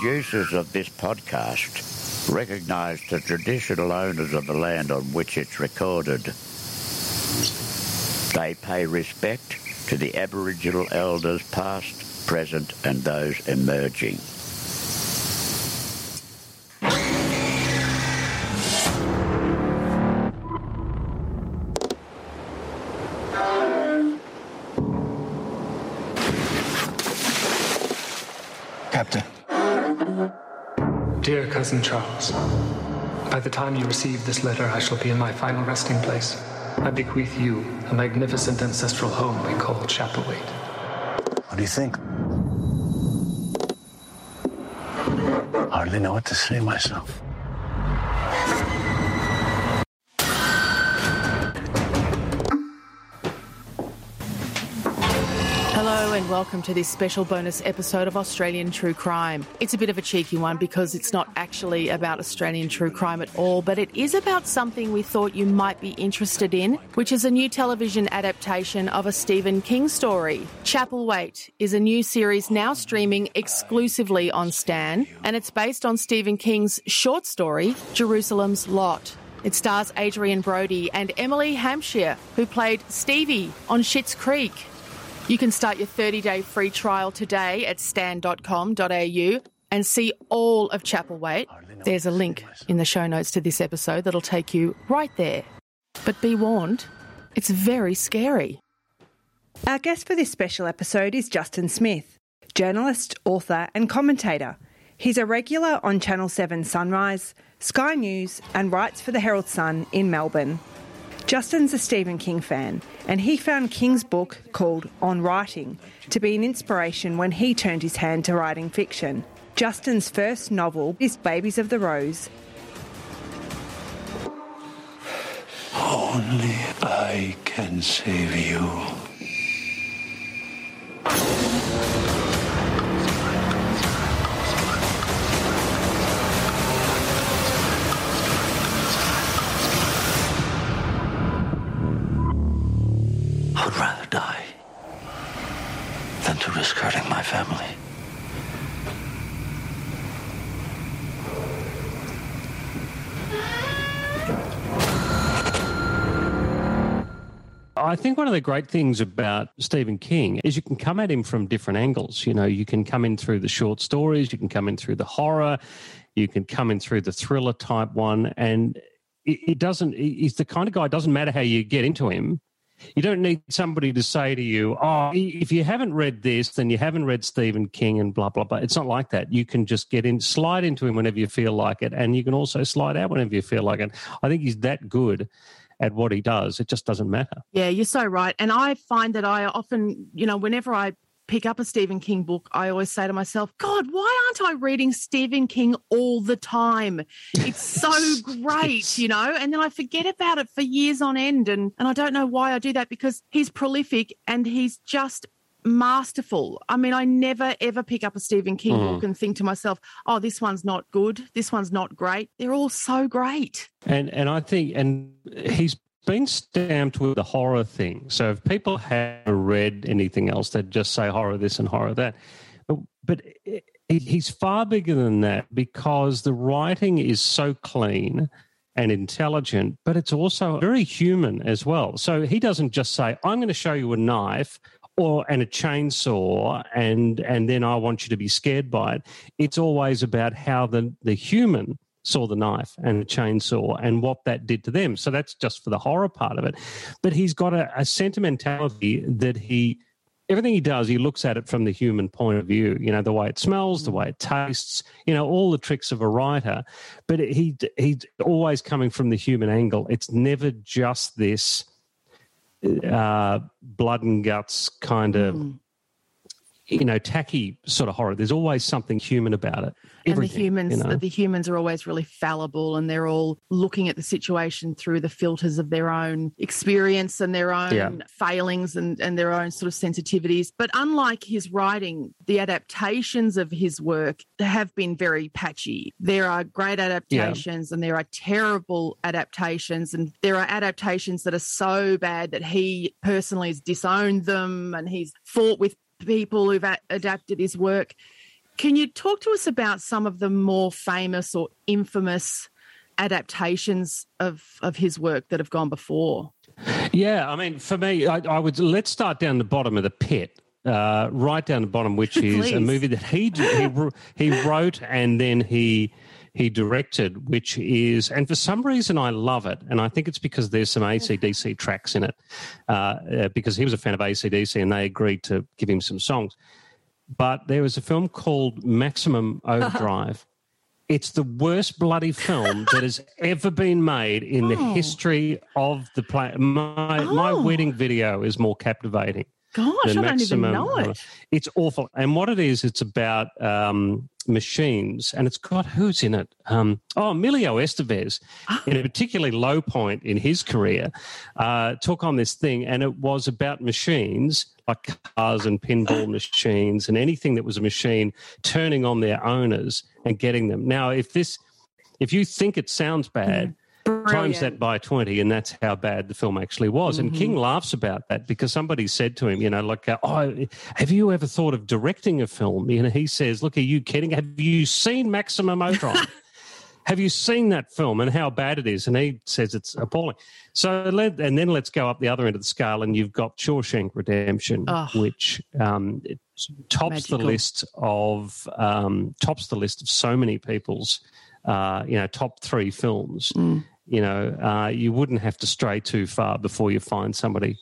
producers of this podcast recognise the traditional owners of the land on which it's recorded. They pay respect to the Aboriginal elders past, present and those emerging. By the time you receive this letter, I shall be in my final resting place. I bequeath you a magnificent ancestral home we call Chapelwaite. What do you think? Hardly know what to say myself. Welcome to this special bonus episode of Australian True Crime. It's a bit of a cheeky one because it's not actually about Australian true crime at all, but it is about something we thought you might be interested in, which is a new television adaptation of a Stephen King story. Chapelwaite is a new series now streaming exclusively on Stan, and it's based on Stephen King's short story, Jerusalem's Lot. It stars Adrien Brody and Emily Hampshire, who played Stevie on Schitt's Creek. You can start your 30 day free trial today at stan.com.au and see all of Chapelwaite. There's a link in the show notes to this episode that'll take you right there. But be warned, it's very scary. Our guest for this special episode is Justin Smith, journalist, author, and commentator. He's a regular on Channel 7 Sunrise, Sky News, and writes for the Herald Sun in Melbourne. Justin's a Stephen King fan, and he found King's book called On Writing to be an inspiration when he turned his hand to writing fiction. Justin's first novel is Babies of the Rose. Only I can save you. I think one of the great things about Stephen King is you can come at him from different angles. You know, you can come in through the short stories, you can come in through the horror, you can come in through the thriller type one, and it, doesn't. He's the kind of guy. It doesn't matter how you get into him. You don't need somebody to say to you, "Oh, if you haven't read this, then you haven't read Stephen King," and blah blah blah. It's not like that. You can just get in, slide into him whenever you feel like it, and you can also slide out whenever you feel like it. I think he's that good at what he does. It just doesn't matter. Yeah, you're so right. And I find that I often, you know, whenever I pick up a Stephen King book, I always say to myself, God, why aren't I reading Stephen King all the time? It's so great, you know? And then I forget about it for years on end. And, and I don't know why I do that because he's prolific and he's just masterful. I mean, I never ever pick up a Stephen King Mm. book and think to myself, oh, this one's not good. This one's not great. They're all so great. And and I think and he's been stamped with the horror thing. So if people haven't read anything else, they'd just say horror this and horror that. But, but he- he's far bigger than that because the writing is so clean and intelligent, but it's also very human as well. So he doesn't just say, I'm going to show you a knife or and a chainsaw and and then I want you to be scared by it. It's always about how the the human saw the knife and the chainsaw and what that did to them. So that's just for the horror part of it. But he's got a, a sentimentality that he everything he does, he looks at it from the human point of view. You know, the way it smells, the mm. way it tastes. You know, all the tricks of a writer. But he he's always coming from the human angle. It's never just this uh, blood and guts kind of. Mm you know, tacky sort of horror. There's always something human about it. And the humans, you know? the humans are always really fallible, and they're all looking at the situation through the filters of their own experience and their own yeah. failings and, and their own sort of sensitivities. But unlike his writing, the adaptations of his work have been very patchy. There are great adaptations, yeah. and there are terrible adaptations, and there are adaptations that are so bad that he personally has disowned them, and he's fought with people who've adapted his work. Can you talk to us about some of the more famous or infamous adaptations of, of his work that have gone before? Yeah, I mean, for me, I, I would let's start down the bottom of the pit. Uh, right down the bottom, which is a movie that he he he wrote and then he he directed, which is, and for some reason I love it. And I think it's because there's some ACDC tracks in it, uh, uh, because he was a fan of ACDC and they agreed to give him some songs. But there was a film called Maximum Overdrive. It's the worst bloody film that has ever been made in oh. the history of the play. My, oh. my wedding video is more captivating. Gosh, I don't even know it. It's awful. And what it is, it's about um, machines, and it's got who's in it? Um, oh, Emilio Estevez, oh. in a particularly low point in his career, uh, took on this thing, and it was about machines like cars and pinball machines and anything that was a machine turning on their owners and getting them. Now, if this, if you think it sounds bad. Mm Brilliant. times that by 20 and that's how bad the film actually was mm-hmm. and king laughs about that because somebody said to him you know like uh, oh have you ever thought of directing a film you know he says look are you kidding have you seen maximum overdrive have you seen that film and how bad it is and he says it's appalling so let, and then let's go up the other end of the scale and you've got shawshank redemption oh. which um, tops Magical. the list of um, tops the list of so many people's uh, you know top three films mm you know, uh, you wouldn't have to stray too far before you find somebody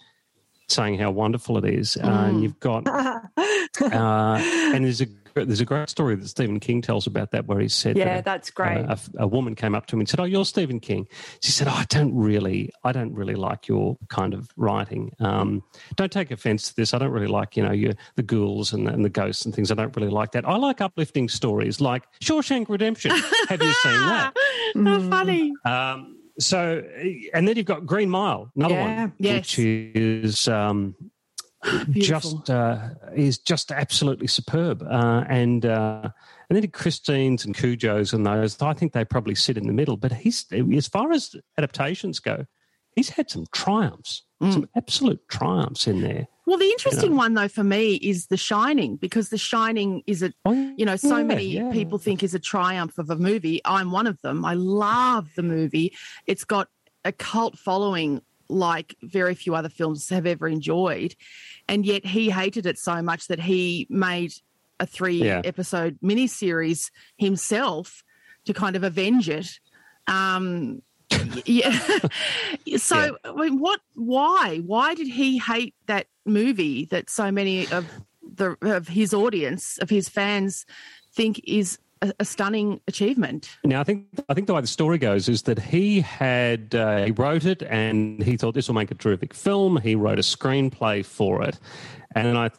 saying how wonderful it is. Mm. Uh, and you've got, uh, and there's a there's a great story that Stephen King tells about that, where he said, "Yeah, that that's great." A, a, woman came up to him and said, "Oh, you're Stephen King." She said, oh, "I don't really, I don't really like your kind of writing. Um, don't take offence to this. I don't really like, you know, your the ghouls and, and the ghosts and things. I don't really like that. I like uplifting stories like Shawshank Redemption. Have you seen that? How funny. Um, so, and then you've got Green Mile, another yeah, one, yes. which is um, just uh, is just absolutely superb. Uh, and uh, and then Christine's and Cujo's and those, I think they probably sit in the middle. But he's as far as adaptations go, he's had some triumphs, mm. some absolute triumphs in there. Well, the interesting you know. one though for me is The Shining because The Shining is a oh, you know so yeah, many yeah. people think is a triumph of a movie. I'm one of them. I love the movie. It's got a cult following like very few other films have ever enjoyed, and yet he hated it so much that he made a three yeah. episode miniseries himself to kind of avenge it. Um, yeah. so, yeah. I mean, what? Why? Why did he hate that movie that so many of the of his audience, of his fans, think is a, a, stunning achievement. Now, I think I think the way the story goes is that he had uh, he wrote it and he thought this will make a terrific film. He wrote a screenplay for it, and I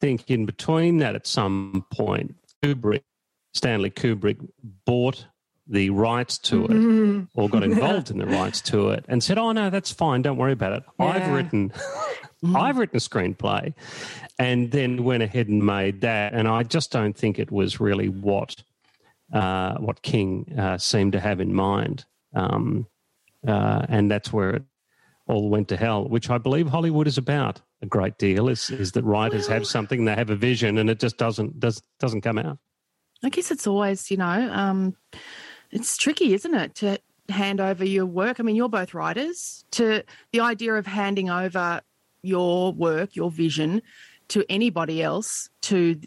think in between that, at some point, Kubrick, Stanley Kubrick, bought the rights to it mm-hmm. or got involved in the rights to it and said, "Oh no, that's fine. Don't worry about it. Yeah. I've written, mm-hmm. I've written a screenplay," and then went ahead and made that. And I just don't think it was really what uh, what King uh, seemed to have in mind, um, uh, and that's where it all went to hell. Which I believe Hollywood is about a great deal. Is is that writers have something, they have a vision, and it just doesn't does doesn't come out. I guess it's always, you know, um, it's tricky, isn't it, to hand over your work? I mean, you're both writers. To the idea of handing over your work, your vision to anybody else to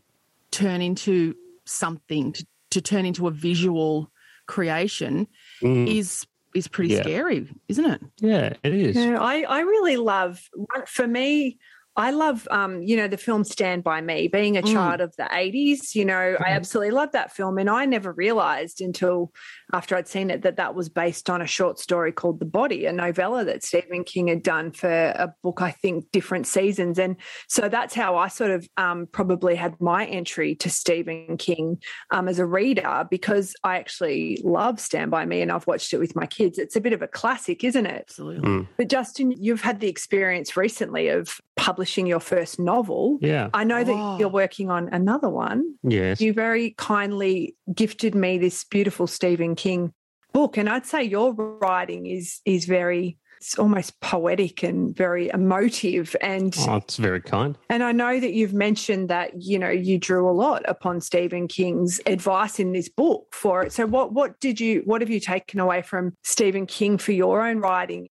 turn into something, to, to turn into a visual creation Mm. is is pretty Yeah. scary, isn't it? Yeah, it is. Yeah, I, I really love, for me, I love, um, you know, the film Stand By Me, being a Mm. child of the 80s. You know, I absolutely love that film. And I never realized until after I'd seen it that that was based on a short story called The Body, a novella that Stephen King had done for a book, I think, different seasons. And so that's how I sort of um, probably had my entry to Stephen King um, as a reader because I actually love Stand By Me and I've watched it with my kids. It's a bit of a classic, isn't it? Absolutely. Mm. But Justin, you've had the experience recently of publishing your first novel. Yeah. I know that Oh. you're working on another one. Yes. You very kindly gifted me this beautiful Stephen King book, and I'd say your writing is is very it's almost poetic and very emotive and Oh, it's very kind. and I know that you've mentioned that you know you drew a lot upon Stephen King's advice in this book for it. So what what did you what have you taken away from Stephen King for your own writing?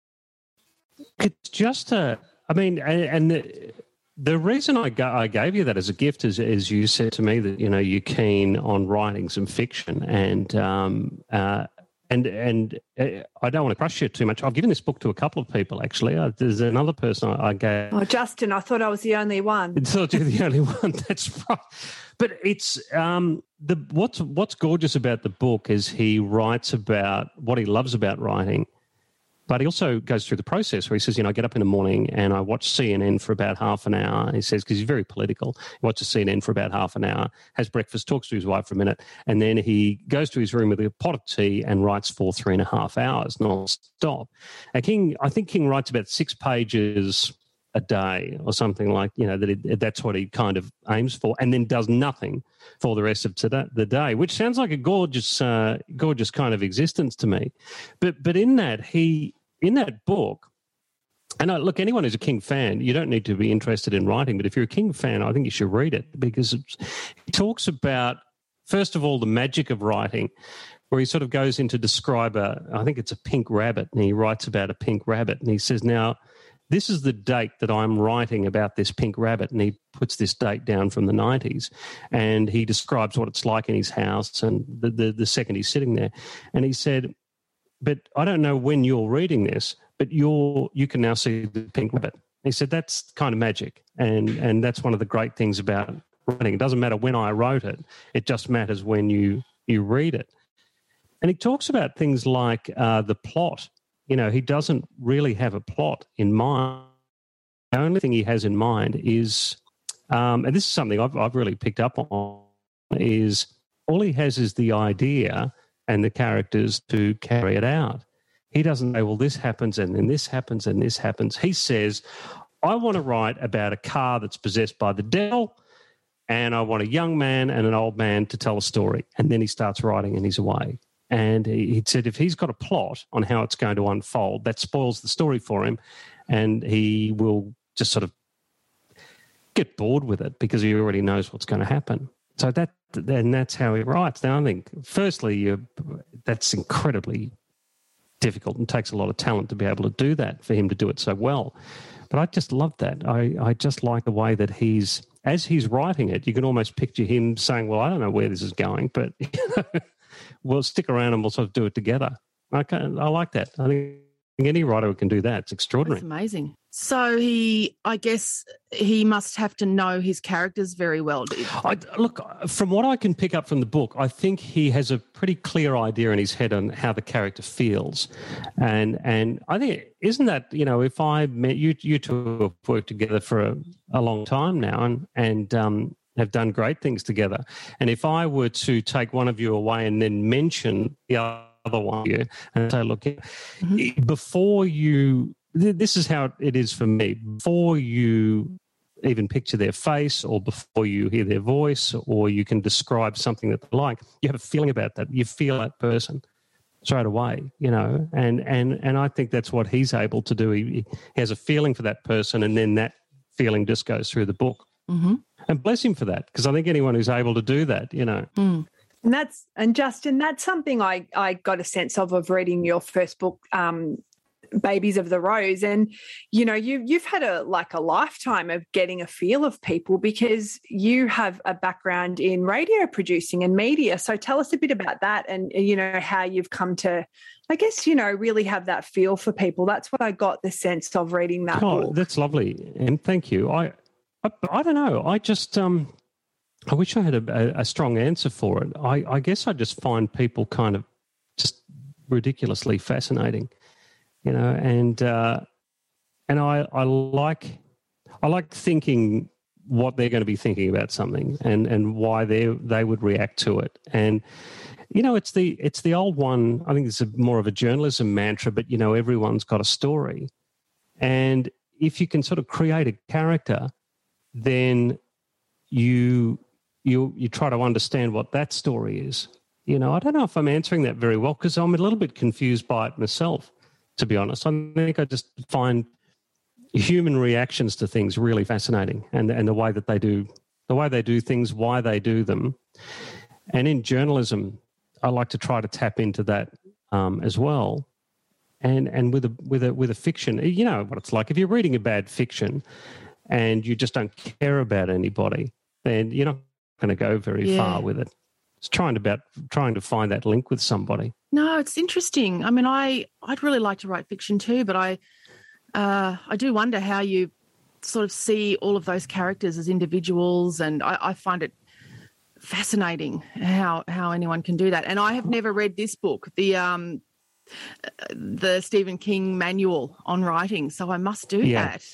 It's just a. I mean, and, and the, the reason I, ga- I gave you that as a gift is, is you said to me that you know you're keen on writing some fiction, and um, uh, and and uh, I don't want to crush you too much. I've given this book to a couple of people actually. Uh, there's another person I, gave. Oh, Justin, I thought I was the only one. It's not you're the only one. That's right. But it's um, the what's what's gorgeous about the book is he writes about what he loves about writing, but he also goes through the process where he says, you know, I get up in the morning and I watch CNN for about half an hour. He says because he's very political, he watches CNN for about half an hour, has breakfast, talks to his wife for a minute, and then he goes to his room with a pot of tea and writes for three and a half hours non-stop. And King, I think King writes about six pages a day or something like you know that it, that's what he kind of aims for and then does nothing for the rest of today, the day which sounds like a gorgeous uh, gorgeous kind of existence to me but but in that he in that book and I, look anyone who's a king fan you don't need to be interested in writing but if you're a king fan i think you should read it because he talks about first of all the magic of writing where he sort of goes into describe a i think it's a pink rabbit and he writes about a pink rabbit and he says now this is the date that I'm writing about this pink rabbit. And he puts this date down from the 90s. And he describes what it's like in his house and the, the, the second he's sitting there. And he said, But I don't know when you're reading this, but you're, you can now see the pink rabbit. He said, That's kind of magic. And, and that's one of the great things about writing. It doesn't matter when I wrote it, it just matters when you, you read it. And he talks about things like uh, the plot you know, he doesn't really have a plot in mind. The only thing he has in mind is, um, and this is something I've, I've really picked up on, is all he has is the idea and the characters to carry it out. He doesn't say, well, this happens and then this happens and this happens. He says, I want to write about a car that's possessed by the devil and I want a young man and an old man to tell a story. And then he starts writing and he's away. And he he said if he's got a plot on how it's going to unfold, that spoils the story for him. And he will just sort of get bored with it because he already knows what's going to happen. So that, and that's how he writes. Now, I think, firstly, that's incredibly difficult and takes a lot of talent to be able to do that for him to do it so well. But I just love that. I, I just like the way that he's, as he's writing it, you can almost picture him saying, Well, I don't know where this is going, but we'll stick around and we'll sort of do it together. I, I like that. I think any writer can do that. It's extraordinary. It's amazing. So he, I guess, he must have to know his characters very well. I, look, from what I can pick up from the book, I think he has a pretty clear idea in his head on how the character feels, and and I think isn't that you know if I met you, you two have worked together for a, a long time now, and and um, have done great things together, and if I were to take one of you away and then mention the other one you and say, look, before you this is how it is for me. Before you even picture their face or before you hear their voice or you can describe something that they like, you have a feeling about that. You feel that person straight away, you know, and, and, and I think that's what he's able to do. He, he has a feeling for that person and then that feeling just goes through the book. Mm-hmm. And bless him for that, because I think anyone who's able to do that, you know. Mm. And that's and Justin, that's something I I got a sense of of reading your first book, um, babies of the rose. And you know you you've had a like a lifetime of getting a feel of people because you have a background in radio producing and media. So tell us a bit about that and you know how you've come to i guess you know really have that feel for people. That's what i got the sense of reading that oh, book. that's lovely. And thank you. I i, I don't know. I just um i wish i had a, a strong answer for it. I i guess i just find people kind of just ridiculously fascinating you know, and uh, and I I like I like thinking what they're going to be thinking about something and and why they they would react to it. And you know it's the it's the old one i think it's a, more of a journalism mantra but you know everyone's got a story. And if you can sort of create a character then you you you try to understand what that story is. You know i don't know if i'm answering that very well because i'm a little bit confused by it myself to be honest. I think I just find human reactions to things really fascinating and, and the way that they do the way they do things, why they do them. And in journalism, I like to try to tap into that um, as well. And and with a with a with a fiction, you know what it's like. If you're reading a bad fiction and you just don't care about anybody, then you're not going to go very yeah. far with it. It's trying to about trying to find that link with somebody. No, it's interesting. I mean, I I'd really like to write fiction too, but I uh, I do wonder how you sort of see all of those characters as individuals, and I, I find it fascinating how how anyone can do that. And I have never read this book, the um the Stephen King manual on writing, so I must do yeah. that.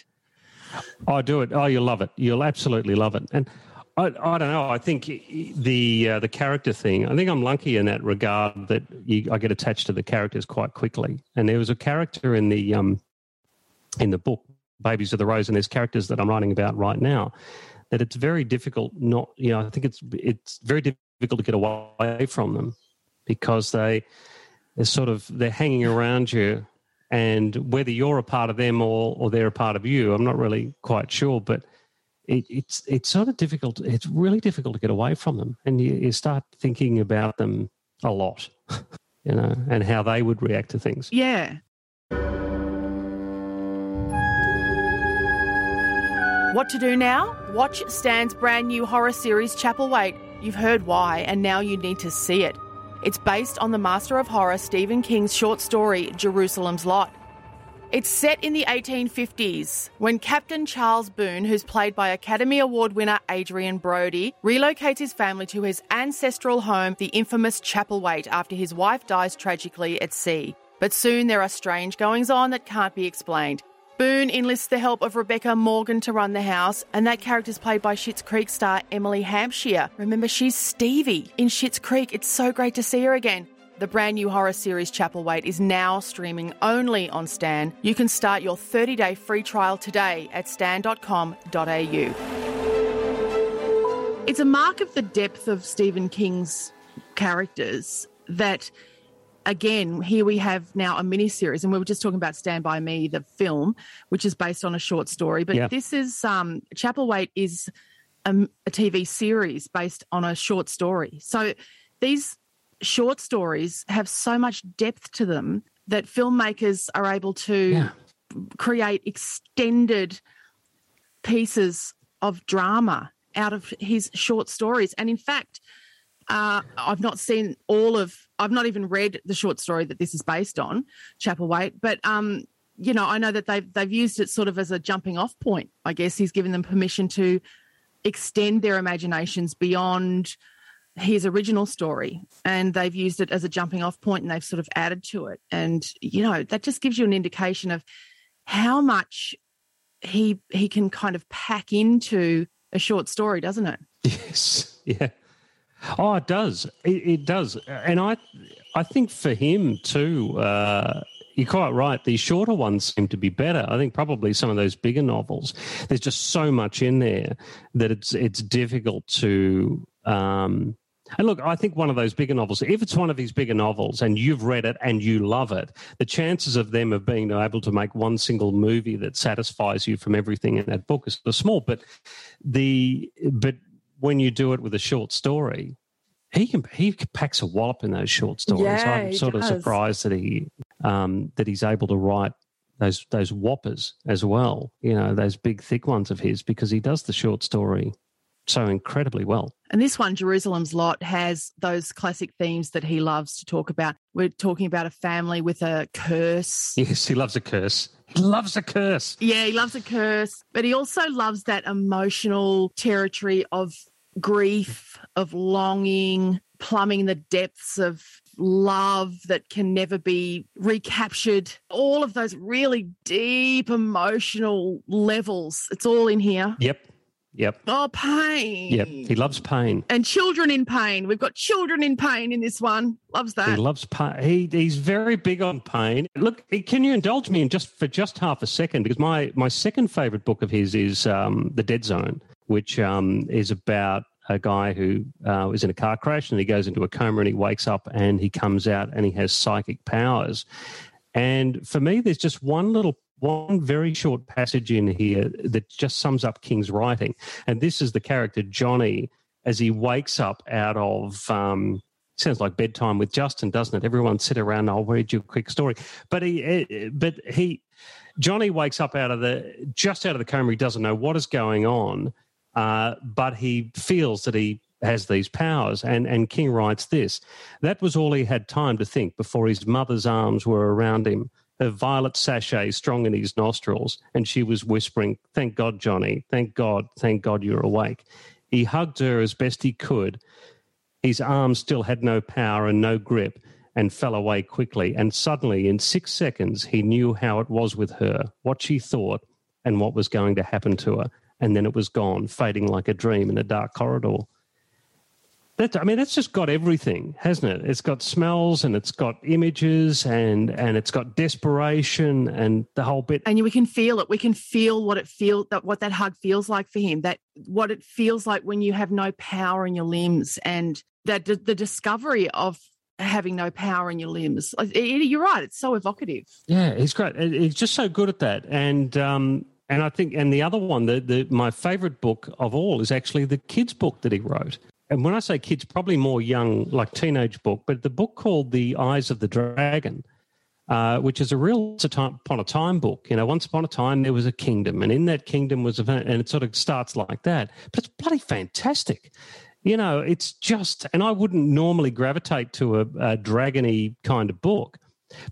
Oh, do it! Oh, you'll love it. You'll absolutely love it. And I, I don't know. I think the uh, the character thing. I think I'm lucky in that regard that you, I get attached to the characters quite quickly. And there was a character in the um, in the book Babies of the Rose, and there's characters that I'm writing about right now that it's very difficult. Not you know, I think it's it's very difficult to get away from them because they they're sort of they're hanging around you, and whether you're a part of them or or they're a part of you, I'm not really quite sure, but it, it's it's sort of difficult. It's really difficult to get away from them, and you, you start thinking about them a lot, you know, and how they would react to things. Yeah. What to do now? Watch Stan's brand new horror series, Chapelwaite. You've heard why, and now you need to see it. It's based on the master of horror Stephen King's short story, Jerusalem's Lot. It's set in the 1850s when Captain Charles Boone, who's played by Academy Award winner Adrien Brody, relocates his family to his ancestral home, the infamous Chapelwaite, after his wife dies tragically at sea. But soon there are strange goings on that can't be explained. Boone enlists the help of Rebecca Morgan to run the house, and that character's played by Schitt's Creek star Emily Hampshire. Remember, she's Stevie in Schitt's Creek. It's so great to see her again. The brand new horror series Chapelwaite is now streaming only on Stan. You can start your 30 day free trial today at stan.com.au. It's a mark of the depth of Stephen King's characters that, again, here we have now a mini series, and we were just talking about Stand By Me, the film, which is based on a short story. But yeah. this is um, Chapelwaite is a, a TV series based on a short story. So these short stories have so much depth to them that filmmakers are able to yeah. create extended pieces of drama out of his short stories. And in fact, uh, I've not seen all of, I've not even read the short story that this is based on, Chapelwaite, but um, you know, I know that they've they've used it sort of as a jumping off point. I guess he's given them permission to extend their imaginations beyond his original story and they've used it as a jumping off point and they've sort of added to it and you know that just gives you an indication of how much he he can kind of pack into a short story doesn't it yes yeah oh it does it, it does and i i think for him too uh you're quite right. These shorter ones seem to be better. I think probably some of those bigger novels. There's just so much in there that it's it's difficult to um, and look, I think one of those bigger novels, if it's one of his bigger novels and you've read it and you love it, the chances of them of being able to make one single movie that satisfies you from everything in that book is small. But the but when you do it with a short story, he can he packs a wallop in those short stories. Yeah, I'm sort does. of surprised that he um, that he's able to write those those whoppers as well. You know, those big thick ones of his because he does the short story so incredibly well. And this one, Jerusalem's Lot, has those classic themes that he loves to talk about. We're talking about a family with a curse. Yes, he loves a curse. He loves a curse. Yeah, he loves a curse, but he also loves that emotional territory of grief, of longing, plumbing the depths of love that can never be recaptured. All of those really deep emotional levels. It's all in here. Yep. Yep. Oh, pain. Yep. He loves pain. And children in pain. We've got children in pain in this one. Loves that. He loves pain. He, he's very big on pain. Look, can you indulge me in just for just half a second? Because my, my second favorite book of his is um, The Dead Zone, which um, is about a guy who uh, was in a car crash and he goes into a coma and he wakes up and he comes out and he has psychic powers. And for me, there's just one little one very short passage in here that just sums up King's writing. And this is the character Johnny as he wakes up out of. Um, sounds like bedtime with Justin, doesn't it? Everyone sit around. I'll read you a quick story. But he, eh, but he, Johnny wakes up out of the just out of the coma. He doesn't know what is going on, uh, but he feels that he has these powers. And, and King writes this That was all he had time to think before his mother's arms were around him, her violet sachet strong in his nostrils, and she was whispering, Thank God, Johnny. Thank God. Thank God you're awake. He hugged her as best he could. His arms still had no power and no grip and fell away quickly. And suddenly, in six seconds, he knew how it was with her, what she thought, and what was going to happen to her and then it was gone, fading like a dream in a dark corridor. That, I mean, that's just got everything, hasn't it? It's got smells and it's got images and and it's got desperation and the whole bit. And we can feel it. We can feel what it feels that what that hug feels like for him. That what it feels like when you have no power in your limbs and that the discovery of having no power in your limbs. You're right. It's so evocative. Yeah, he's great. He's just so good at that. And um, and I think, and the other one, the, the my favorite book of all is actually the kids' book that he wrote. And when I say kids, probably more young, like teenage book, but the book called The Eyes of the Dragon, uh, which is a real once upon a time book. You know, once upon a time there was a kingdom, and in that kingdom was a, and it sort of starts like that. But it's bloody fantastic. You know, it's just, and I wouldn't normally gravitate to a, a dragony kind of book,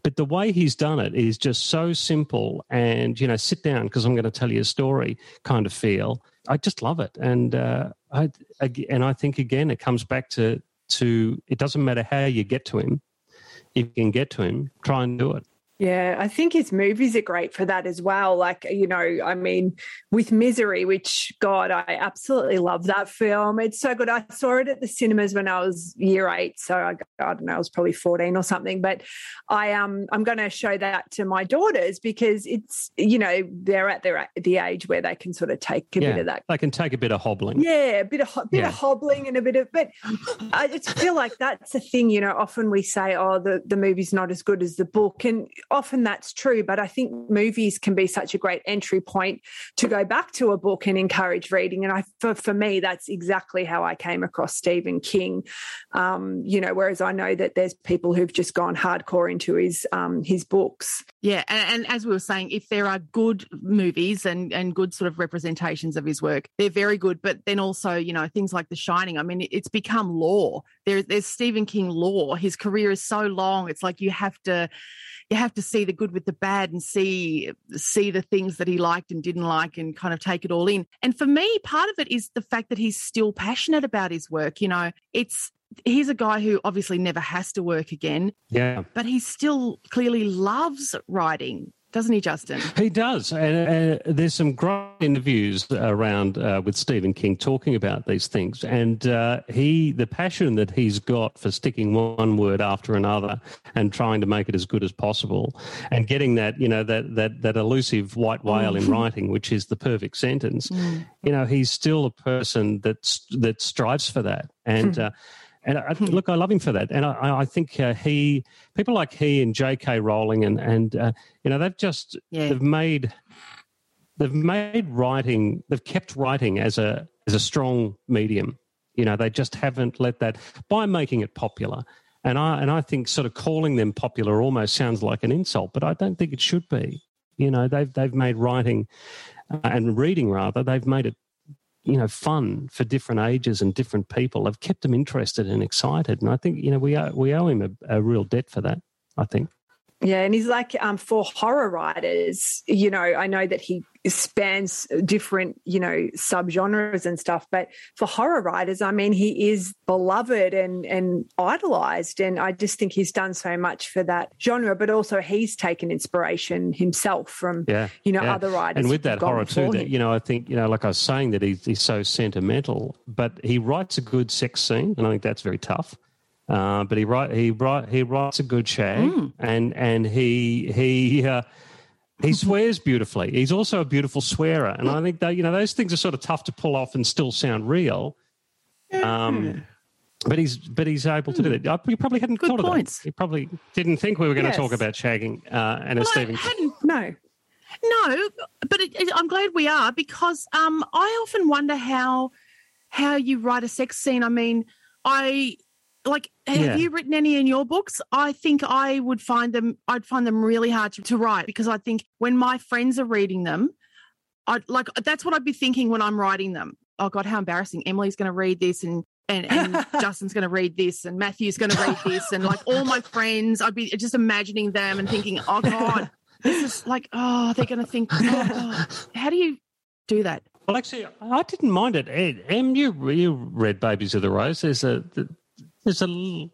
but the way he's done it is just so simple and, you know, sit down because I'm going to tell you a story kind of feel. I just love it. And, uh, I, and I think, again, it comes back to, to it doesn't matter how you get to him. If you can get to him, try and do it. Yeah, I think his movies are great for that as well. Like, you know, I mean, with Misery, which, God, I absolutely love that film. It's so good. I saw it at the cinemas when I was year eight. So I, I don't know, I was probably 14 or something. But I, um, I'm going to show that to my daughters because it's, you know, they're at their, the age where they can sort of take a yeah, bit of that. They can take a bit of hobbling. Yeah, a bit of, bit yeah. of hobbling and a bit of, but I just feel like that's the thing, you know, often we say, oh, the, the movie's not as good as the book. And often that's true, but I think movies can be such a great entry point to go back to a book and encourage reading. And I, for, for me, that's exactly how I came across Stephen King. Um, you know, whereas I know that there's people who've just gone hardcore into his um, his books. Yeah, and, and as we were saying, if there are good movies and and good sort of representations of his work, they're very good. But then also, you know, things like The Shining. I mean, it's become law. There, there's Stephen King law. His career is so long. It's like you have to you have to see the good with the bad and see see the things that he liked and didn't like and kind of take it all in. And for me, part of it is the fact that he's still passionate about his work. You know, it's he's a guy who obviously never has to work again. Yeah. But he still clearly loves writing doesn't he, Justin? He does. And uh, there's some great interviews around uh, with Stephen King talking about these things. And uh, he, the passion that he's got for sticking one word after another and trying to make it as good as possible, and getting that, you know, that that that elusive white whale in mm. writing, which is the perfect sentence. Mm. You know, he's still a person that that strives for that. And uh, and I, hmm. look, I love him for that. And I, I think uh, he, people like he and J.K. Rowling, and and uh, you know, they've just yeah. they've made they've made writing, they've kept writing as a as a strong medium. You know, they just haven't let that by making it popular. And I and I think sort of calling them popular almost sounds like an insult, but I don't think it should be. You know, they've they've made writing uh, and reading rather they've made it you know fun for different ages and different people. They've kept them interested and excited, and I think you know we owe, we owe him a, a real debt for that. I think. Yeah, and he's like um, for horror writers, you know, I know that he spans different, you know, subgenres and stuff, but for horror writers, I mean, he is beloved and and idolized, and I just think he's done so much for that genre. But also, he's taken inspiration himself from, yeah, you know, yeah. other writers. And with that horror too, that you know, I think you know, like I was saying, that he's, he's so sentimental, but he writes a good sex scene, and I think that's very tough. Uh, but he write he write he writes a good shag, mm. and and he he uh, he swears beautifully. He's also a beautiful swearer, and I think that you know those things are sort of tough to pull off and still sound real. Um, but he's but he's able to do that. You probably hadn't good thought points. of that. You probably didn't think we were going yes. to talk about shagging uh, and well, a Stephen. No. No, but it, it, I'm glad we are because um, I often wonder how how you write a sex scene. I mean, I like have Yeah. you written any in your books i think i would find them i'd find them really hard to, to write because i think when my friends are reading them i'd like that's what i'd be thinking when i'm writing them oh god how embarrassing emily's going to read this and and, and justin's going to read this and matthew's going to read this and like all my friends i'd be just imagining them and thinking oh god this is like oh they're going to think oh, God. how do you do that Well, actually, I didn't mind it. Ed, Em, you you read Babies of the Rose. There's a there's a little,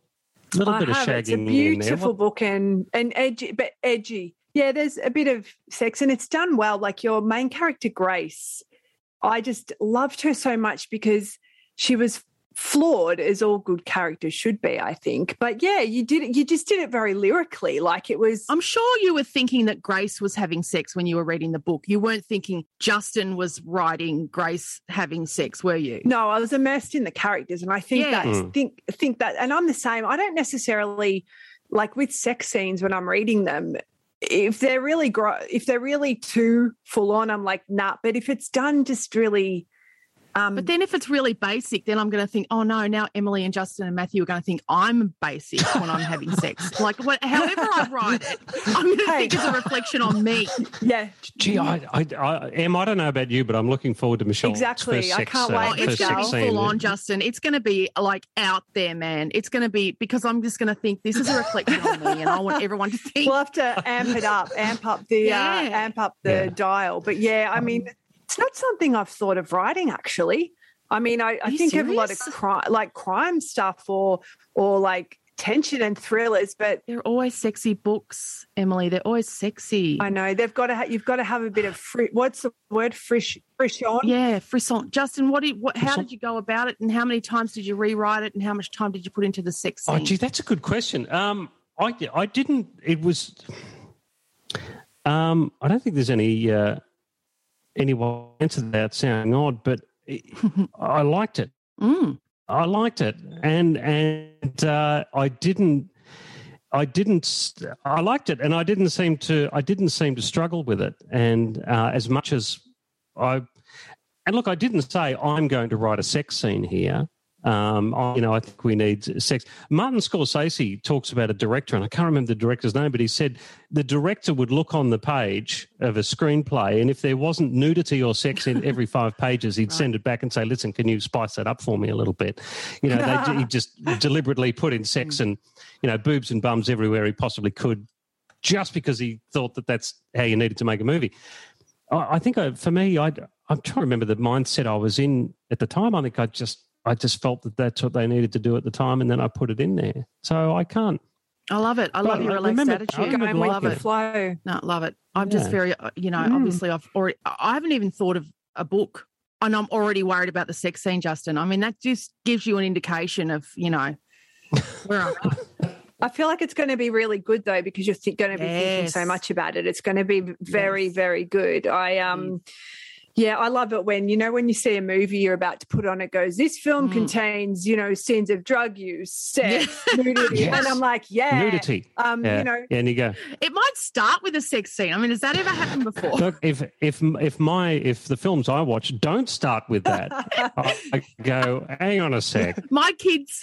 I bit of have. shagging It's a beautiful book and and edgy, but edgy. Yeah, there's a bit of sex and it's done well. Like your main character, Grace, I just loved her so much because she was flawed as all good characters should be, I think. But yeah, you did it. You just did it very lyrically. Like it was. I'm sure you were thinking that Grace was having sex when you were reading the book. You weren't thinking Justin was writing Grace having sex, were you? No, I was immersed in the characters, and I think Yeah. that Mm. think think that, and I'm the same. I don't necessarily like with sex scenes when I'm reading them. If they're really gro- if they're really too full on, I'm like nah. But if it's done just really, um, But then if it's really basic, then I'm going to think, oh no, now Emily and Justin and Matthew are going to think I'm basic when I'm having sex. Like, what, however I write it, I'm going to Hey. think it's a reflection on me. yeah, Gee, I, I, I, Em, I don't know about you, but I'm looking forward to Michelle's Exactly. first I can't uh, wait, Oh, it's going to be full on, Justin. It's going to be like out there, man. It's going to be because I'm just going to think this is a reflection on me, and I want everyone to think. we'll have to amp it up, amp up the Yeah. uh, amp up the Yeah. dial. But yeah, I mean, it's not something I've thought of writing actually. I mean, I, I you think of a lot of serious? crime, like crime stuff, or or like tension and thrillers, but They're always sexy books, Emily. They're always sexy. I know they've got to. Ha- you've got to have a bit of fri- what's the word? Frish, frisson. Yeah, frisson. Justin, what did what? How Frisson? did you go about it, and how many times did you rewrite it, and how much time did you put into the sex scene? Oh, gee, that's a good question. Um, I, I didn't. It was. Um, I don't think there's any uh, any way answer that sounding odd, but I liked it. Mm. I liked it, and and uh, I didn't. I didn't. I liked it, and I didn't seem to. I didn't seem to struggle with it, and uh, as much as I. And look, I didn't say I'm going to write a sex scene here. Um, you know, I think we need sex. Martin Scorsese talks about a director, and I can't remember the director's name, but he said the director would look on the page of a screenplay, and if there wasn't nudity or sex in every five pages, he'd send it back and say, "Listen, can you spice that up for me a little bit?" You know, they, he just deliberately put in sex and you know boobs and bums everywhere he possibly could, just because he thought that that's how you needed to make a movie. I, I think I, for me, I I'm trying to remember the mindset I was in at the time. I think I just I just felt that that's what they needed to do at the time, and then I put it in there. So I can't. I love it. I love Well, your I relaxed remember- I attitude. remember I Going with love it. flow. No, love it. I'm just very, uh, you know, Mm. obviously I've already, I haven't even thought of a book and I'm already worried about the sex scene, Justin. I mean, that just gives you an indication of, you know, where I'm at. I feel like it's going to be really good though because you're th- going to be thinking so much about it. It's going to be very, Yes. very good. I um, Yeah, I love it when, you know, when you see a movie you're about to put on, it goes, this film Mm. contains, you know, scenes of drug use, sex, Yeah. nudity. Yes. And I'm like, yeah. Nudity. Um, yeah. you know, and you go, It might start with a sex scene. I mean, has that ever happened before? look, if if if my if the films I watch don't start with that, I go, hang on a sec. my kids,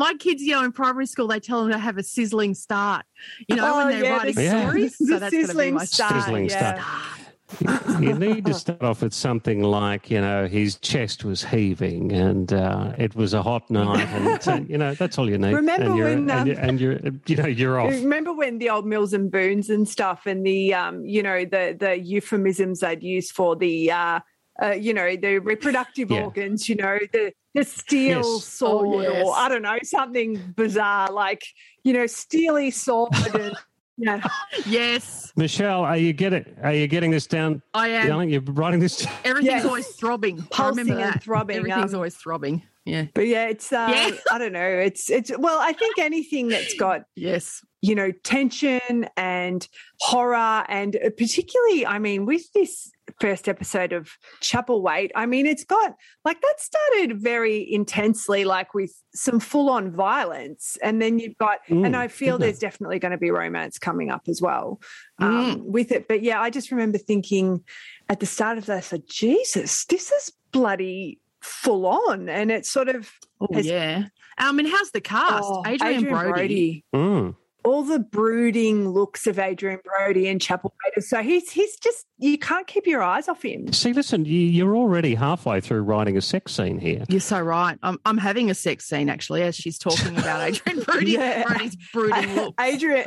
my kids, you know, in primary school, they tell them to have a sizzling start. You know, Oh, when they're yeah, writing the- Yeah. stories. the So that's going be sizzling my start. Sizzling yeah. start. You need to start off with something like, you know, his chest was heaving and uh, it was a hot night, and so, you know that's all you need. Remember and you're, when, um, and, you're, and you're, you know, you're off. Remember when the old Mills and Boons and stuff, and the um, you know, the the euphemisms they'd use for the uh, uh you know, the reproductive Yeah. organs, you know, the the steel Yes. sword, Oh, yes. or I don't know, something bizarre like you know, steely sword, and yeah, Yes, Michelle, are you getting are you getting this down? I am. Darling, you're writing this. Everything's Yes. always throbbing. Pulsing remember and throbbing, Everything's um, always throbbing. Yeah. but yeah, it's uh, Yeah. I don't know, it's it's well, I think anything that's got Yes. You know, tension and horror, and uh, particularly, I mean, with this first episode of Chapelwaite, I mean, it's got like that started very intensely, like with some full on violence. And then you've got, and Mm, I feel didn't it? there's definitely going to be romance coming up as well um, with it. But yeah, I just remember thinking at the start of that, I said, Jesus, this is bloody full on. And it's sort of, Oh, Has- yeah. Um, and how's the cast? oh, Adrien, Brody. Mm. All the brooding looks of Adrien Brody and Chapel Waiter. So he's he's just you can't keep your eyes off him. See, listen, you, you're already halfway through writing a sex scene here. You're so right. I'm, I'm having a sex scene actually as she's talking about Adrien Brody. Yeah. Brody's brooding looks. Adrien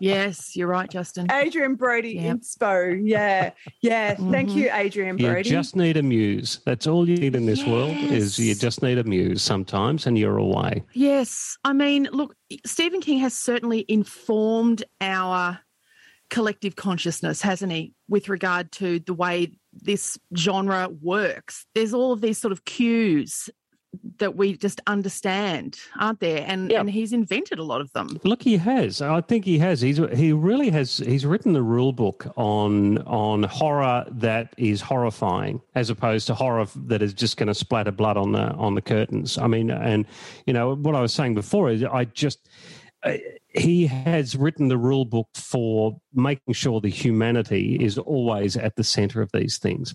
Yes, you're right, Justin. Adrien Brody Yep. inspo. Yeah. Yeah. Thank Mhm. you, Adrien Brody. You just need a muse. That's all you need in this world is you just need a muse sometimes and you're away. Yes. I mean, look, Stephen King has certainly informed our collective consciousness, hasn't he, with regard to the way this genre works? There's all of these sort of cues that we just understand, aren't there? And Yeah. and he's invented a lot of them. Look, he has. I think he has. He's he really has. He's written the rule book on on horror that is horrifying, as opposed to horror that is just going to splatter blood on the on the curtains. I mean, and you know what I was saying before is I just. Uh, he has written the rule book for making sure the humanity is always at the center of these things.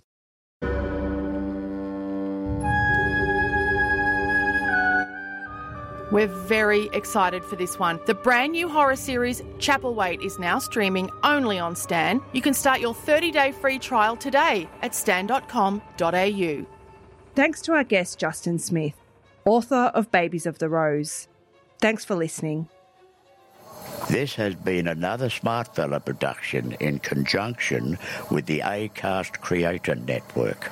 We're very excited for this one. The brand new horror series Chapel Chapelwaite is now streaming only on Stan. You can start your 30-day free trial today at stan.com.au. Thanks to our guest, Justin Smith, author of Babies of the Rose. Thanks for listening. This has been another Smart Fella production in conjunction with the ACAST Creator Network.